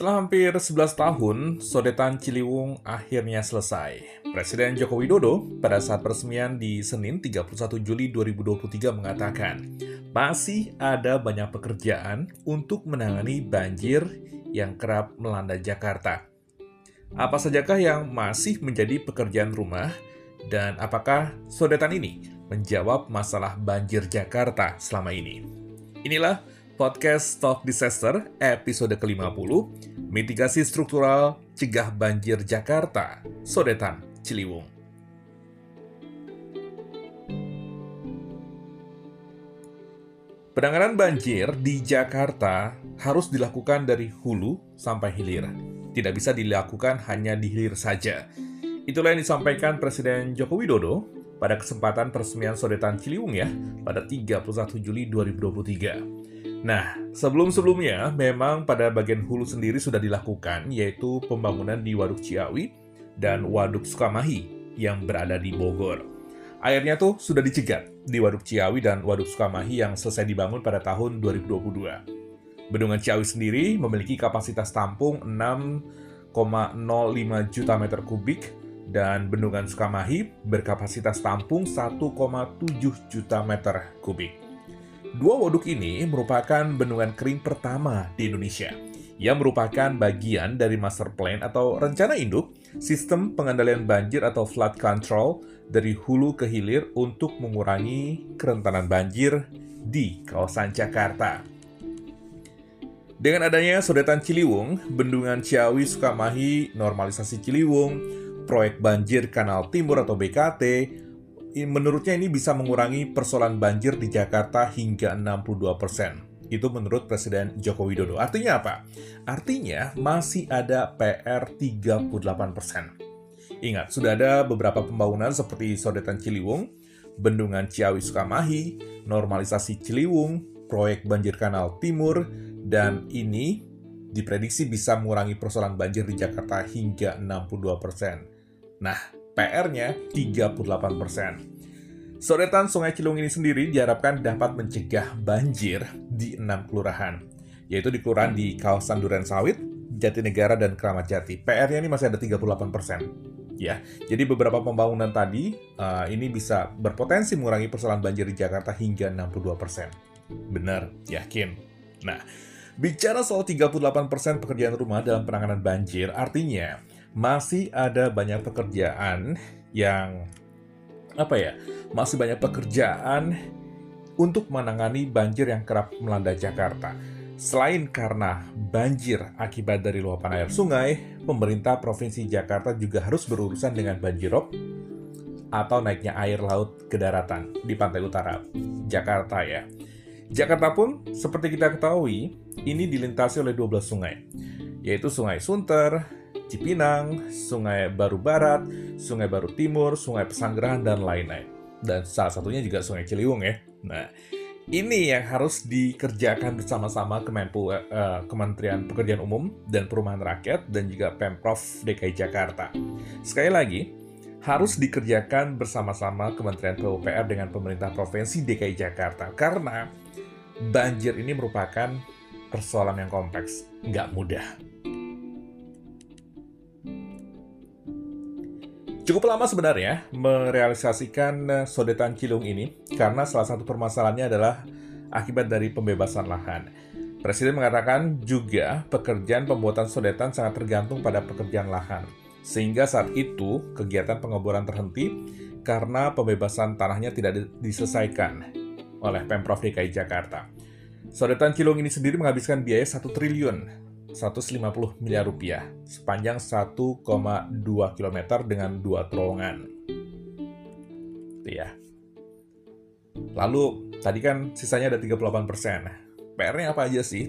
Setelah hampir 11 tahun, sodetan Ciliwung akhirnya selesai. Presiden Joko Widodo pada saat peresmian di Senin 31 Juli 2023 mengatakan, masih ada banyak pekerjaan untuk menangani banjir yang kerap melanda Jakarta. Apa sajakah yang masih menjadi pekerjaan rumah dan apakah sodetan ini menjawab masalah banjir Jakarta selama ini? Inilah podcast Talk Disaster episode ke-50, mitigasi struktural cegah banjir Jakarta, Sodetan, Ciliwung. Penanganan banjir di Jakarta harus dilakukan dari hulu sampai hilir. Tidak bisa dilakukan hanya di hilir saja. Itulah yang disampaikan Presiden Joko Widodo pada kesempatan peresmian Sodetan Ciliwung ya, pada 31 Juli 2023. Nah, sebelum-sebelumnya memang pada bagian hulu sendiri sudah dilakukan, yaitu pembangunan di Waduk Ciawi dan Waduk Sukamahi yang berada di Bogor. Airnya tuh sudah dicegat di Waduk Ciawi dan Waduk Sukamahi yang selesai dibangun pada tahun 2022. Bendungan Ciawi sendiri memiliki kapasitas tampung 6,05 juta meter kubik dan Bendungan Sukamahi berkapasitas tampung 1,7 juta meter kubik. Dua waduk ini merupakan bendungan kering pertama di Indonesia yang merupakan bagian dari master plan atau rencana induk sistem pengendalian banjir atau flood control dari hulu ke hilir untuk mengurangi kerentanan banjir di kawasan Jakarta. Dengan adanya sodetan Ciliwung, Bendungan Ciawi Sukamahi, normalisasi Ciliwung, proyek banjir Kanal Timur atau BKT, menurutnya ini bisa mengurangi persoalan banjir di Jakarta hingga 62 persen. Itu menurut Presiden Joko Widodo. Artinya apa? Artinya masih ada PR 38 persen. Ingat, sudah ada beberapa pembangunan seperti Sodetan Ciliwung, Bendungan Ciawi Sukamahi, normalisasi Ciliwung, proyek banjir kanal timur, dan ini diprediksi bisa mengurangi persoalan banjir di Jakarta hingga 62 persen. Nah, PR-nya 38%. Sodetan Sungai Ciliwung ini sendiri diharapkan dapat mencegah banjir di enam kelurahan, yaitu di kelurahan di kawasan Duren Sawit, Jatinegara, dan Keramat Jati. PR-nya ini masih ada 38%. Ya, jadi beberapa pembangunan tadi uh, ini bisa berpotensi mengurangi persoalan banjir di Jakarta hingga 62%. Benar, yakin. Nah, bicara soal 38% pekerjaan rumah dalam penanganan banjir, artinya masih ada banyak pekerjaan yang apa ya? Masih banyak pekerjaan untuk menangani banjir yang kerap melanda Jakarta. Selain karena banjir akibat dari luapan air sungai, pemerintah Provinsi Jakarta juga harus berurusan dengan banjirop atau naiknya air laut ke daratan di pantai utara Jakarta ya. Jakarta pun seperti kita ketahui, ini dilintasi oleh 12 sungai, yaitu Sungai Sunter, Cipinang, Sungai Baru Barat, Sungai Baru Timur, Sungai Pesanggerahan, dan lain-lain. Dan salah satunya juga Sungai Ciliwung ya. Nah, ini yang harus dikerjakan bersama-sama Kemenpu, uh, Kementerian Pekerjaan Umum dan Perumahan Rakyat dan juga Pemprov DKI Jakarta. Sekali lagi, harus dikerjakan bersama-sama Kementerian PUPR dengan pemerintah Provinsi DKI Jakarta karena banjir ini merupakan persoalan yang kompleks, nggak mudah. Cukup lama sebenarnya merealisasikan eh, sodetan Cilung ini karena salah satu permasalahannya adalah akibat dari pembebasan lahan. Presiden mengatakan juga pekerjaan pembuatan sodetan sangat tergantung pada pekerjaan lahan. Sehingga saat itu kegiatan pengeboran terhenti karena pembebasan tanahnya tidak diselesaikan oleh Pemprov DKI Jakarta. Sodetan Cilung ini sendiri menghabiskan biaya 1 triliun 150 miliar rupiah sepanjang 1,2 km dengan dua terowongan. Itu ya. Lalu tadi kan sisanya ada 38 persen. PR-nya apa aja sih?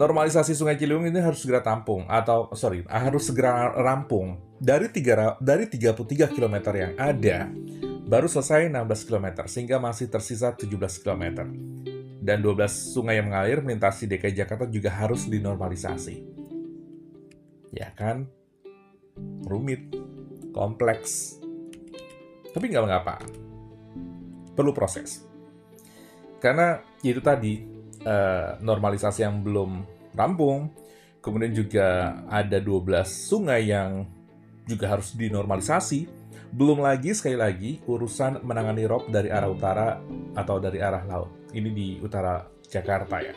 Normalisasi Sungai Ciliwung ini harus segera tampung atau sorry harus segera rampung dari tiga dari 33 km yang ada baru selesai 16 km sehingga masih tersisa 17 km dan 12 sungai yang mengalir melintasi DKI Jakarta juga harus dinormalisasi. Ya kan? Rumit, kompleks. Tapi nggak mengapa. Perlu proses. Karena itu tadi, eh, normalisasi yang belum rampung, Kemudian juga ada 12 sungai yang juga harus dinormalisasi. Belum lagi sekali lagi urusan menangani rob dari arah utara atau dari arah laut. Ini di utara Jakarta ya.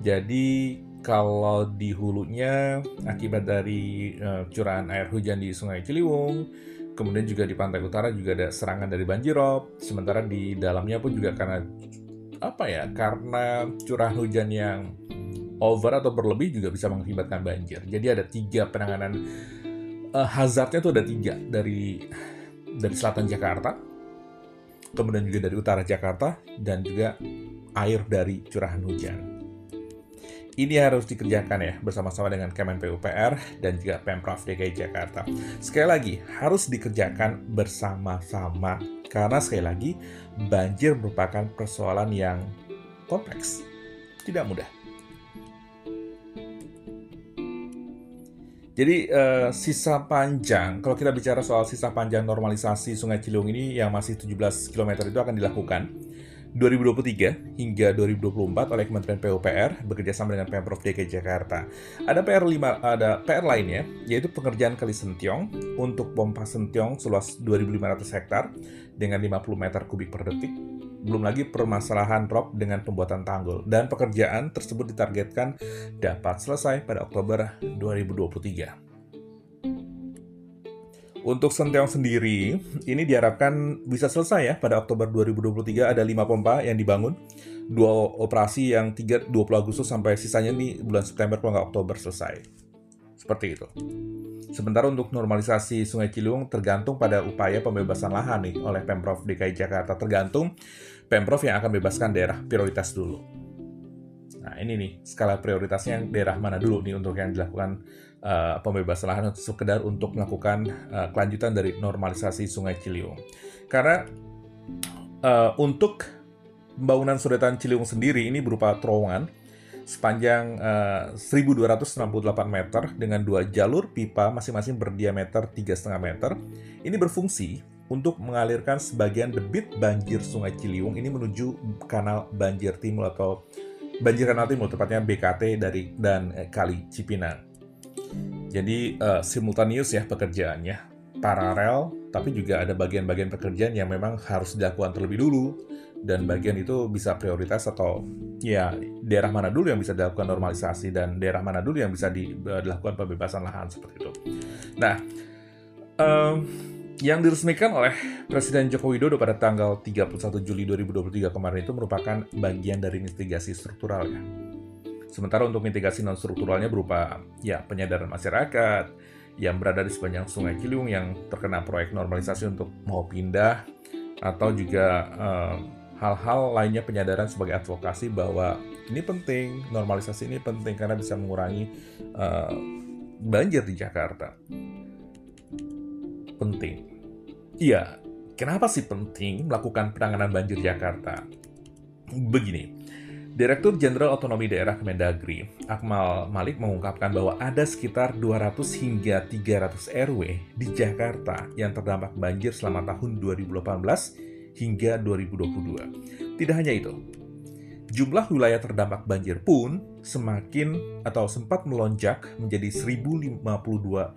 Jadi kalau di hulunya akibat dari uh, curahan air hujan di Sungai Ciliwung, kemudian juga di pantai utara juga ada serangan dari banjir rob. Sementara di dalamnya pun juga karena apa ya? Karena curahan hujan yang over atau berlebih juga bisa mengakibatkan banjir. Jadi ada tiga penanganan uh, hazardnya itu ada tiga dari dari selatan Jakarta, kemudian juga dari utara Jakarta dan juga air dari curahan hujan. Ini harus dikerjakan ya bersama-sama dengan Kemen PUPR dan juga Pemprov DKI Jakarta. Sekali lagi harus dikerjakan bersama-sama karena sekali lagi banjir merupakan persoalan yang kompleks, tidak mudah. Jadi uh, sisa panjang, kalau kita bicara soal sisa panjang normalisasi Sungai Ciliwung ini yang masih 17 km itu akan dilakukan 2023 hingga 2024 oleh Kementerian PUPR bekerjasama dengan Pemprov DKI Jakarta. Ada PR 5 ada PR lainnya yaitu pengerjaan kali Sentiong untuk pompa Sentiong seluas 2.500 hektar dengan 50 meter kubik per detik belum lagi permasalahan rob dengan pembuatan tanggul. Dan pekerjaan tersebut ditargetkan dapat selesai pada Oktober 2023. Untuk Sentiong sendiri, ini diharapkan bisa selesai ya pada Oktober 2023 ada 5 pompa yang dibangun. Dua operasi yang 3, 20 Agustus sampai sisanya nih bulan September kalau nggak Oktober selesai. Seperti itu. Sementara untuk normalisasi Sungai Ciliwung tergantung pada upaya pembebasan lahan nih oleh Pemprov DKI Jakarta. Tergantung Pemprov yang akan bebaskan daerah prioritas dulu. Nah ini nih skala prioritasnya yang daerah mana dulu nih untuk yang dilakukan uh, pembebasan lahan sekedar untuk melakukan uh, kelanjutan dari normalisasi Sungai Ciliwung. Karena uh, untuk pembangunan sodetan Ciliwung sendiri ini berupa terowongan sepanjang uh, 1268 meter dengan dua jalur pipa masing-masing berdiameter 3,5 meter. Ini berfungsi untuk mengalirkan sebagian debit banjir Sungai Ciliwung ini menuju kanal banjir timur atau banjir kanal timur tepatnya BKT dari dan eh, Kali Cipinang. Jadi uh, simultaneous ya pekerjaannya, paralel, tapi juga ada bagian-bagian pekerjaan yang memang harus dilakukan terlebih dulu dan bagian itu bisa prioritas atau ya daerah mana dulu yang bisa dilakukan normalisasi dan daerah mana dulu yang bisa di, uh, dilakukan pembebasan lahan seperti itu. Nah, um, yang diresmikan oleh Presiden Joko Widodo pada tanggal 31 Juli 2023 kemarin itu merupakan bagian dari mitigasi struktural ya. Sementara untuk mitigasi non strukturalnya berupa ya penyadaran masyarakat yang berada di sepanjang Sungai Ciliwung yang terkena proyek normalisasi untuk mau pindah atau juga uh, hal-hal lainnya penyadaran sebagai advokasi bahwa ini penting, normalisasi ini penting karena bisa mengurangi uh, banjir di Jakarta. Penting. Iya, kenapa sih penting melakukan penanganan banjir Jakarta? Begini, Direktur Jenderal Otonomi Daerah Kemendagri, Akmal Malik mengungkapkan bahwa ada sekitar 200 hingga 300 RW di Jakarta yang terdampak banjir selama tahun 2018 hingga 2022. Tidak hanya itu, jumlah wilayah terdampak banjir pun semakin atau sempat melonjak menjadi 1052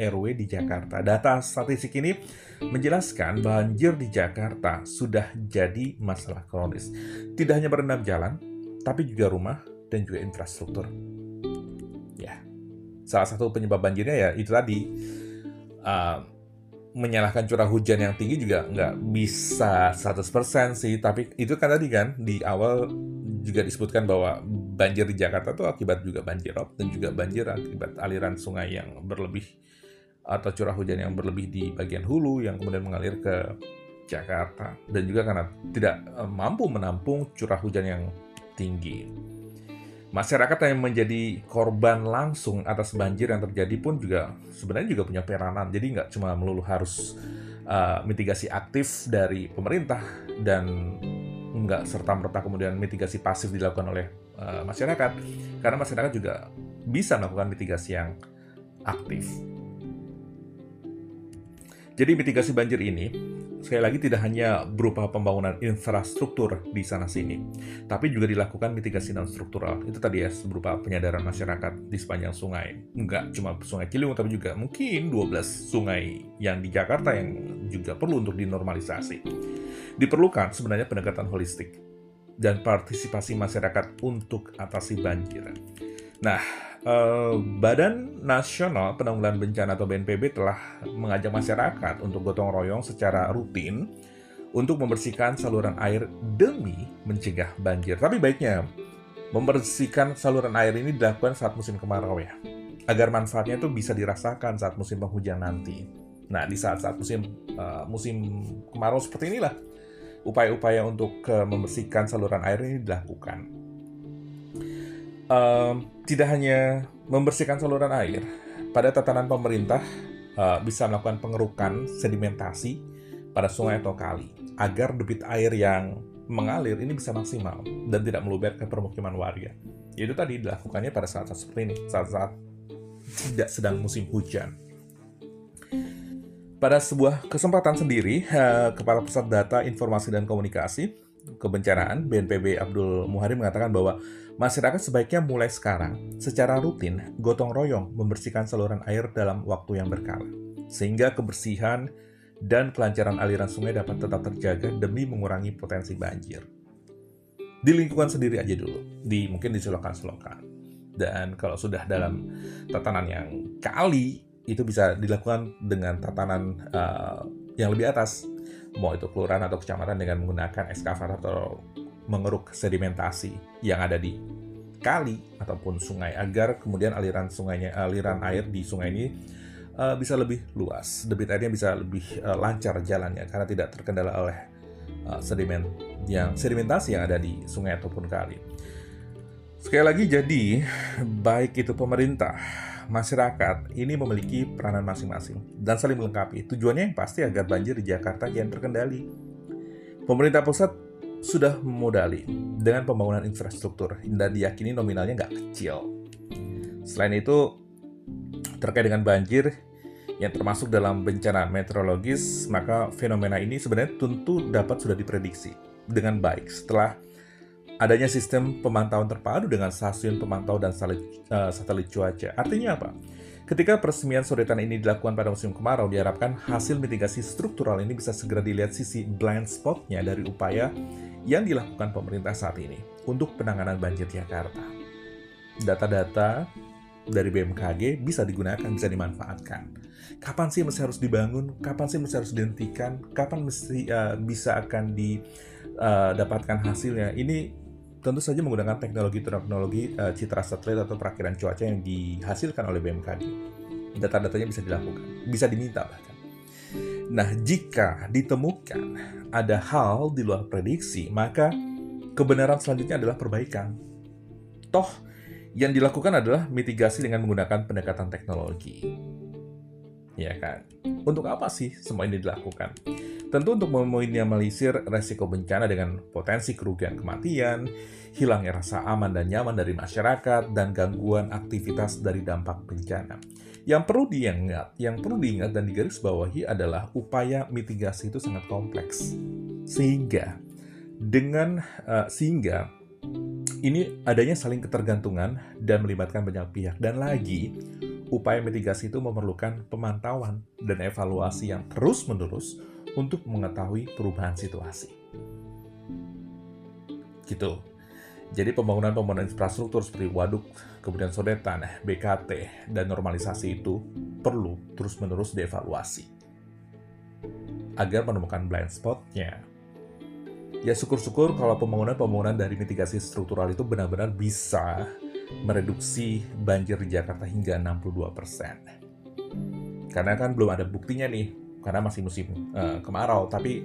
RW di Jakarta. Data statistik ini menjelaskan banjir di Jakarta sudah jadi masalah kronis. Tidak hanya berendam jalan, tapi juga rumah dan juga infrastruktur. Ya, salah satu penyebab banjirnya ya itu tadi. Uh, menyalahkan curah hujan yang tinggi juga nggak bisa 100% sih, tapi itu kan tadi kan di awal juga disebutkan bahwa banjir di Jakarta itu akibat juga banjir rob dan juga banjir akibat aliran sungai yang berlebih atau curah hujan yang berlebih di bagian hulu yang kemudian mengalir ke Jakarta. Dan juga karena tidak mampu menampung curah hujan yang tinggi. Masyarakat yang menjadi korban langsung atas banjir yang terjadi pun juga sebenarnya juga punya peranan. Jadi nggak cuma melulu harus uh, mitigasi aktif dari pemerintah dan nggak serta merta kemudian mitigasi pasif dilakukan oleh uh, masyarakat, karena masyarakat juga bisa melakukan mitigasi yang aktif. Jadi mitigasi banjir ini sekali lagi tidak hanya berupa pembangunan infrastruktur di sana sini, tapi juga dilakukan mitigasi non struktural. Itu tadi ya berupa penyadaran masyarakat di sepanjang sungai. Enggak cuma sungai Ciliwung tapi juga mungkin 12 sungai yang di Jakarta yang juga perlu untuk dinormalisasi. Diperlukan sebenarnya pendekatan holistik dan partisipasi masyarakat untuk atasi banjir. Nah, eh, Badan Nasional Penanggulangan Bencana atau BNPB telah mengajak masyarakat untuk gotong royong secara rutin untuk membersihkan saluran air demi mencegah banjir. Tapi baiknya membersihkan saluran air ini dilakukan saat musim kemarau ya, agar manfaatnya itu bisa dirasakan saat musim penghujan nanti. Nah, di saat-saat musim uh, musim kemarau seperti inilah upaya-upaya untuk uh, membersihkan saluran air ini dilakukan. Uh, tidak hanya membersihkan saluran air, pada tatanan pemerintah uh, bisa melakukan pengerukan sedimentasi pada sungai atau kali agar debit air yang mengalir ini bisa maksimal dan tidak meluber ke permukiman warga. Itu tadi dilakukannya pada saat-saat seperti ini, saat-saat tidak sedang musim hujan. Pada sebuah kesempatan sendiri, eh, Kepala Pusat Data Informasi dan Komunikasi Kebencanaan BNPB Abdul Muhari mengatakan bahwa masyarakat sebaiknya mulai sekarang secara rutin gotong royong membersihkan saluran air dalam waktu yang berkala, sehingga kebersihan dan kelancaran aliran sungai dapat tetap terjaga demi mengurangi potensi banjir. Di lingkungan sendiri aja dulu, di mungkin di selokan-selokan. Dan kalau sudah dalam tatanan yang kali, itu bisa dilakukan dengan tatanan uh, yang lebih atas, mau itu kelurahan atau kecamatan dengan menggunakan ekskavator atau mengeruk sedimentasi yang ada di kali ataupun sungai agar kemudian aliran sungainya aliran air di sungai ini uh, bisa lebih luas, debit airnya bisa lebih uh, lancar jalannya karena tidak terkendala oleh uh, sedimen yang sedimentasi yang ada di sungai ataupun kali. Sekali lagi jadi baik itu pemerintah, masyarakat ini memiliki peranan masing-masing dan saling melengkapi. Tujuannya yang pasti agar banjir di Jakarta yang terkendali. Pemerintah pusat sudah memodali dengan pembangunan infrastruktur dan diyakini nominalnya nggak kecil. Selain itu, terkait dengan banjir yang termasuk dalam bencana meteorologis, maka fenomena ini sebenarnya tentu dapat sudah diprediksi dengan baik setelah adanya sistem pemantauan terpadu dengan stasiun pemantau dan eh, satelit cuaca. Artinya apa? Ketika peresmian sodetan ini dilakukan pada musim kemarau, diharapkan hasil mitigasi struktural ini bisa segera dilihat sisi blind spotnya dari upaya yang dilakukan pemerintah saat ini untuk penanganan banjir Jakarta. Data-data dari BMKG bisa digunakan, bisa dimanfaatkan. Kapan sih mesti harus dibangun? Kapan sih mesti harus dihentikan? Kapan mesti uh, bisa akan didapatkan uh, hasilnya? Ini tentu saja menggunakan teknologi-teknologi uh, citra satelit atau perakiran cuaca yang dihasilkan oleh BMKG. Data-datanya bisa dilakukan, bisa diminta bahkan. Nah, jika ditemukan ada hal di luar prediksi, maka kebenaran selanjutnya adalah perbaikan. Toh, yang dilakukan adalah mitigasi dengan menggunakan pendekatan teknologi. Ya kan? Untuk apa sih semua ini dilakukan? Tentu untuk meminimalisir resiko bencana dengan potensi kerugian kematian, hilangnya rasa aman dan nyaman dari masyarakat, dan gangguan aktivitas dari dampak bencana. Yang perlu diingat, yang perlu diingat dan digarisbawahi adalah upaya mitigasi itu sangat kompleks. Sehingga dengan uh, sehingga ini adanya saling ketergantungan dan melibatkan banyak pihak. Dan lagi, upaya mitigasi itu memerlukan pemantauan dan evaluasi yang terus-menerus untuk mengetahui perubahan situasi. Gitu. Jadi pembangunan-pembangunan infrastruktur seperti waduk, kemudian sodetan, BKT, dan normalisasi itu perlu terus-menerus dievaluasi. Agar menemukan blind spotnya, ya syukur-syukur kalau pembangunan-pembangunan dari mitigasi struktural itu benar-benar bisa mereduksi banjir di Jakarta hingga 62%. Karena kan belum ada buktinya nih, karena masih musim uh, kemarau, tapi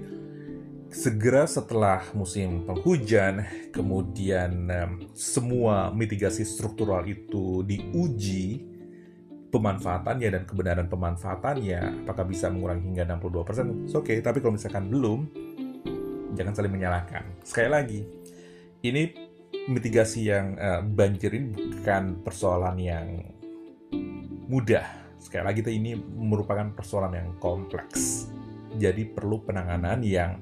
segera setelah musim penghujan, kemudian um, semua mitigasi struktural itu diuji pemanfaatannya dan kebenaran pemanfaatannya, apakah bisa mengurangi hingga 62%? Oke, okay, tapi kalau misalkan belum, jangan saling menyalahkan. Sekali lagi, ini mitigasi yang uh, banjir ini bukan persoalan yang mudah. Sekali lagi, ini merupakan persoalan yang kompleks. Jadi perlu penanganan yang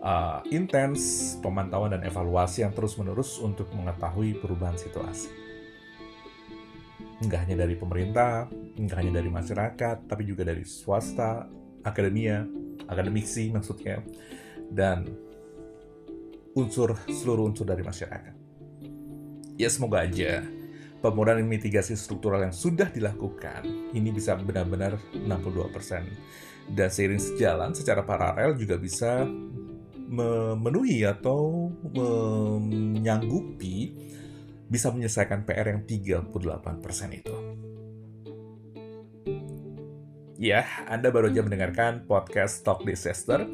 uh, intens, pemantauan dan evaluasi yang terus-menerus untuk mengetahui perubahan situasi. Nggak hanya dari pemerintah, nggak hanya dari masyarakat, tapi juga dari swasta, akademia, akademisi maksudnya, dan unsur seluruh unsur dari masyarakat. Ya semoga aja pemudahan mitigasi struktural yang sudah dilakukan ini bisa benar-benar 62%. Dan seiring sejalan secara paralel juga bisa memenuhi atau menyanggupi bisa menyelesaikan PR yang 38% itu. Ya, Anda baru aja mendengarkan podcast Talk Disaster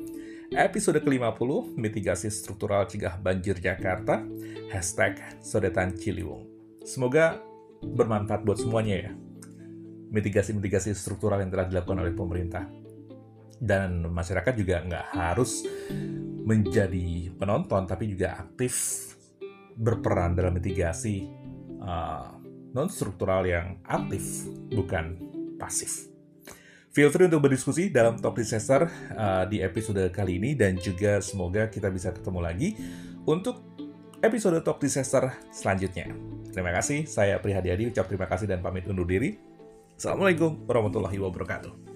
episode ke-50, mitigasi struktural cegah banjir Jakarta, hashtag Sodetan Ciliwung. Semoga bermanfaat buat semuanya ya. Mitigasi-mitigasi struktural yang telah dilakukan oleh pemerintah. Dan masyarakat juga nggak harus menjadi penonton, tapi juga aktif berperan dalam mitigasi uh, non-struktural yang aktif, bukan pasif. Feel free untuk berdiskusi dalam Top Disaster uh, di episode kali ini dan juga semoga kita bisa ketemu lagi untuk episode Top Disaster selanjutnya. Terima kasih, saya Prihadi Adi, ucap terima kasih dan pamit undur diri. Assalamualaikum warahmatullahi wabarakatuh.